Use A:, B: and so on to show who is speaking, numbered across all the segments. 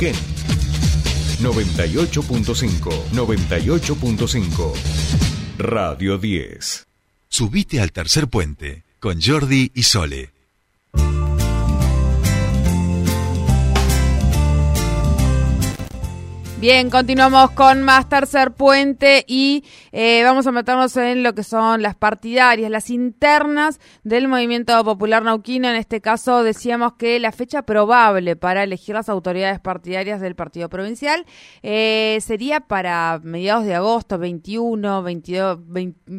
A: ¿Qué? 98.5, 98.5. Radio 10.
B: Subite al tercer puente con Jordi y Sole.
C: Bien, continuamos con más tercer puente y eh, vamos a meternos en lo que son las partidarias, las internas del movimiento popular nauquino. En este caso decíamos que la fecha probable para elegir las autoridades partidarias del partido provincial eh, sería para mediados de agosto, 21, 22,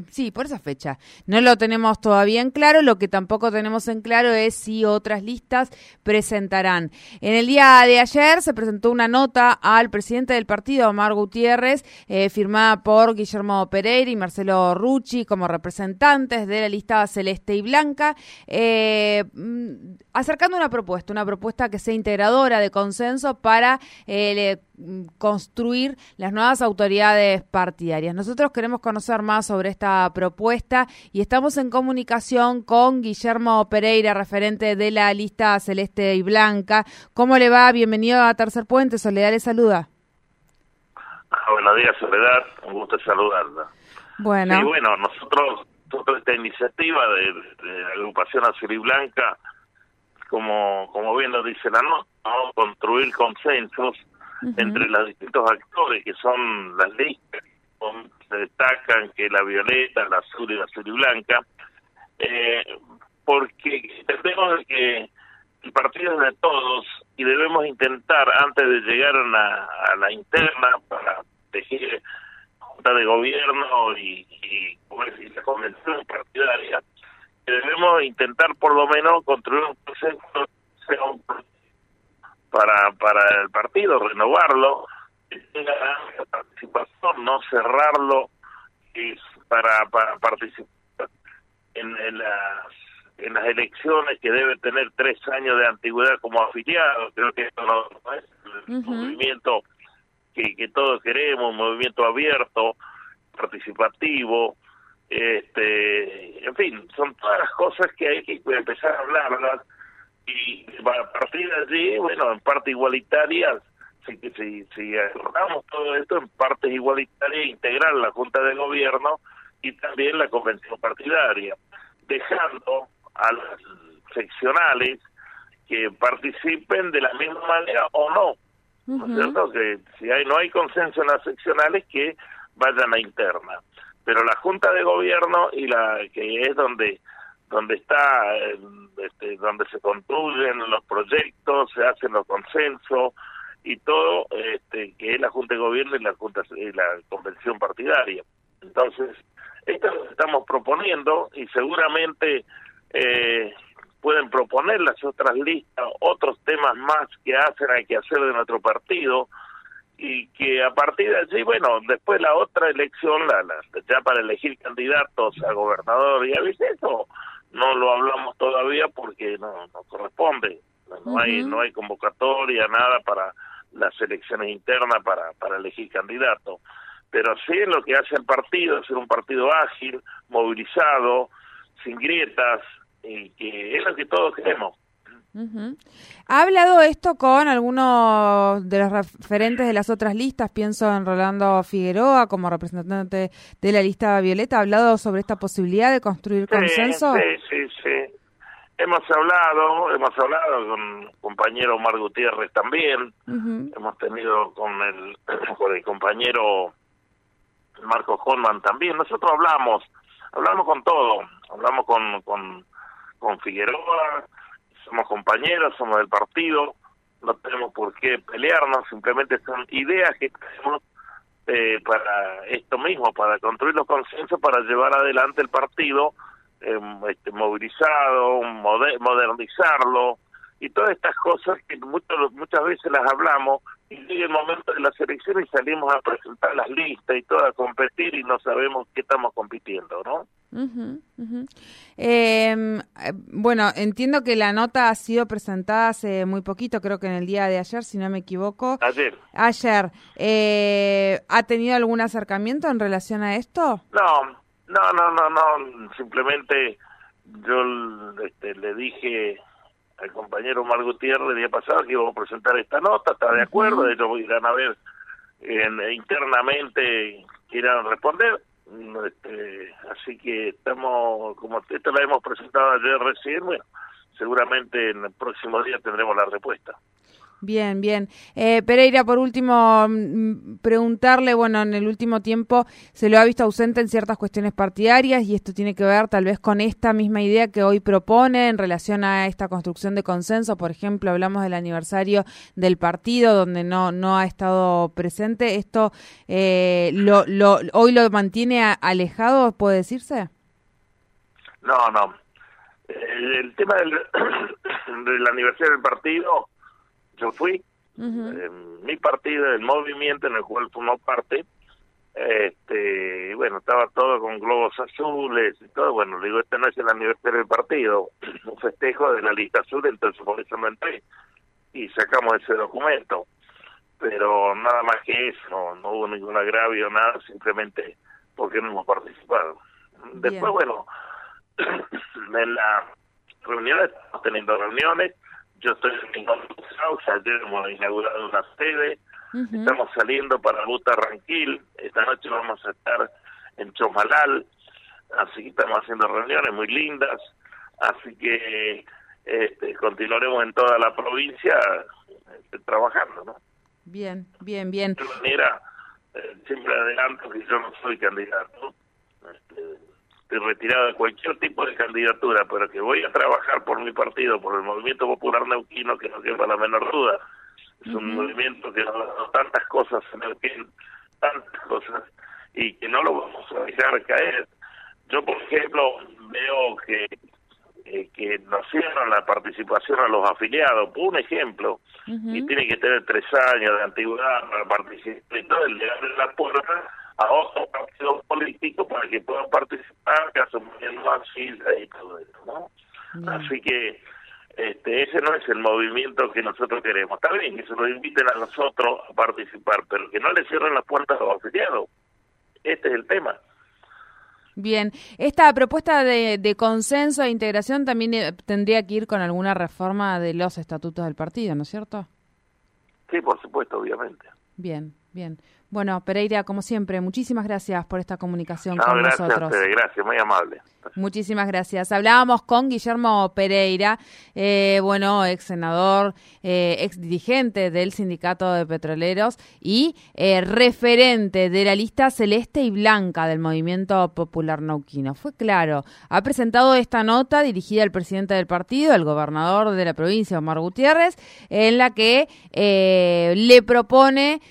C: sí, por esa fecha. No lo tenemos todavía en claro, lo que tampoco tenemos en claro es si otras listas presentarán. En el día de ayer se presentó una nota al presidente del partido, Omar Gutiérrez, eh, firmada por Guillermo Pereira y Marcelo Rucci como representantes de la lista celeste y blanca, eh, mm, acercando una propuesta, una propuesta que sea integradora de consenso para eh, mm, construir las nuevas autoridades partidarias. Nosotros queremos conocer más sobre esta propuesta y estamos en comunicación con Guillermo Pereira, referente de la lista celeste y blanca. ¿Cómo le va? Bienvenido a Tercer Puente. Soledad le saluda.
D: Ah, buenos días, Soledad. Un gusto saludarla.
C: Bueno.
D: Y bueno, nosotros, esta iniciativa de, agrupación azul y blanca, como, como bien lo dice la nota, a construir consensos entre los distintos actores que son las listas, se destacan que la violeta, la azul y la azul y blanca, eh, porque entendemos que el partido es de todos y debemos intentar, antes de llegar a, la interna, para elegir junta de gobierno y, y, la convención partidaria, debemos intentar por lo menos construir un proceso para, para el partido, renovarlo, que tenga participación, no cerrarlo para, para participar en, en las en las elecciones que debe tener tres años de antigüedad como afiliado. Creo que esto no es el movimiento que, que todos queremos, un movimiento abierto, participativo, este, en fin, son todas las cosas que hay que empezar a hablarlas y a partir de allí, bueno, en parte igualitaria, si, si, si todo esto en partes igualitarias, integrar la Junta de Gobierno y también la Convención Partidaria, dejando a las seccionales que participen de la misma manera o no. ¿No es cierto? Que si hay, no hay consenso en las seccionales, que vayan a interna. Pero la Junta de Gobierno y la que es donde donde está este, donde se construyen los proyectos, se hacen los consensos y todo, este, que es la Junta de Gobierno y la Junta y la Convención Partidaria. Entonces, esto es lo estamos proponiendo y seguramente eh, proponer las otras listas, otros temas más que hacen, hay que hacer de nuestro partido, y que a partir de allí, bueno, después la otra elección, la, ya para elegir candidatos a gobernador y a vice, eso no lo hablamos todavía porque no, no corresponde, no, hay no hay convocatoria, nada para las elecciones internas para, para elegir candidatos. Pero sí es lo que hace el partido, ser un partido ágil, movilizado, sin grietas, y que es lo que todos queremos.
C: ¿Ha hablado esto con algunos de los referentes de las otras listas? Pienso en Rolando Figueroa como representante de la lista Violeta. ¿Ha hablado sobre esta posibilidad de construir consenso?
D: Sí, sí, sí. Hemos hablado, hemos hablado con compañero Omar Gutiérrez también. Hemos tenido con el, con el compañero Marco Holman también. Nosotros hablamos, hablamos con todo. Hablamos con, con con Figueroa, somos compañeros, somos del partido, no tenemos por qué pelearnos, simplemente son ideas que tenemos eh, para esto mismo, para construir los consensos, para llevar adelante el partido eh, este, movilizado, modernizarlo y todas estas cosas que muchas muchas veces las hablamos y llega el momento de las elecciones y salimos a presentar las listas y todo a competir y no sabemos qué estamos compitiendo, ¿no?
C: Em, bueno, entiendo que la nota ha sido presentada hace muy poquito, creo que en el día de ayer, si no me equivoco.
D: Ayer.
C: Ayer. Eh, ¿Ha tenido algún acercamiento en relación a esto?
D: No, no, no, no, no. Simplemente yo este, le dije al compañero Omar Gutiérrez el día pasado que íbamos a presentar esta nota, está de acuerdo, ellos irán a ver en, internamente, irán a responder. Este, así que estamos, como esto la hemos presentado ayer recién, bueno, seguramente en el próximo día tendremos la respuesta.
C: Bien, bien. Eh, Pereira, por último, mm, preguntarle, bueno, en el último tiempo se lo ha visto ausente en ciertas cuestiones partidarias y esto tiene que ver tal vez con esta misma idea que hoy propone en relación a esta construcción de consenso. Por ejemplo, hablamos del aniversario del partido donde no, no ha estado presente. ¿Esto eh, lo, lo, hoy lo mantiene alejado, puede decirse?
D: No, no. El, tema del, del aniversario del partido yo fui, mi partido, el movimiento en el cual formó parte, este, bueno, estaba todo con globos azules y todo, bueno, le digo, este no es el aniversario del partido, un festejo de la lista azul, entonces por eso no entré. Y sacamos ese documento, pero nada más que eso, no, hubo ningún agravio, nada, simplemente porque no hemos participado. Después, bueno, en la reunión estamos teniendo reuniones, yo estoy en Causa, ayer hemos inaugurado una sede, estamos saliendo para Buta Ranquil, esta noche vamos a estar en Chomalal, así que estamos haciendo reuniones muy lindas, así que este, continuaremos en toda la provincia este, trabajando, ¿no?
C: Bien, bien, bien.
D: De manera, eh, siempre adelanto que yo no soy candidato, este, estoy retirado de cualquier tipo de candidatura, pero que voy a trabajar por mi partido, por el Movimiento Popular Neuquino, que no quepa la menor duda. Es un movimiento que nos ha dado tantas cosas en Neuquén, tantas cosas, y que no lo vamos a dejar caer. Yo, por ejemplo, veo que eh, que nos cierran la participación a los afiliados. Por un ejemplo, y tiene que tener tres años de antigüedad para participar, y todo, el de la puerta a otros partidos políticos para que puedan participar, que asumiendo así y todo eso, ¿no? Así que este, ese no es el movimiento que nosotros queremos. Está bien que se nos inviten a nosotros a participar, pero que no le cierren las puertas a los afiliados. Este es el tema.
C: Bien, esta propuesta de, de consenso e integración también eh, tendría que ir con alguna reforma de los estatutos del partido, ¿no es cierto?
D: Sí, por supuesto, obviamente.
C: Bien, bien. Bueno, Pereira, como siempre, muchísimas gracias por esta comunicación con nosotros.
D: gracias, muy amable.
C: Muchísimas gracias. Hablábamos con Guillermo Pereira, eh, bueno, ex senador, eh, ex dirigente del Sindicato de Petroleros y eh, referente de la lista celeste y blanca del Movimiento Popular Nauquino. Fue claro, ha presentado esta nota dirigida al presidente del partido, al gobernador de la provincia, Omar Gutiérrez, en la que le propone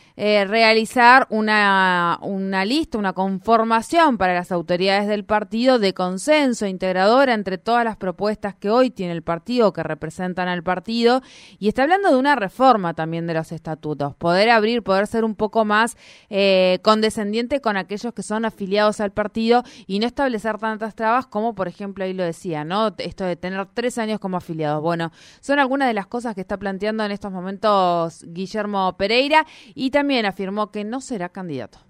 C: realizar una, una lista, una conformación para las autoridades del partido de consenso integradora entre todas las propuestas que hoy tiene el partido, que representan al partido, y está hablando de una reforma también de los estatutos, poder abrir, poder ser un poco más eh, condescendiente con aquellos que son afiliados al partido y no establecer tantas trabas como, por ejemplo, ahí lo decía, ¿no? Esto de tener tres años como afiliados. Bueno, son algunas de las cosas que está planteando en estos momentos Guillermo Pereira y también afirmó que no será candidato.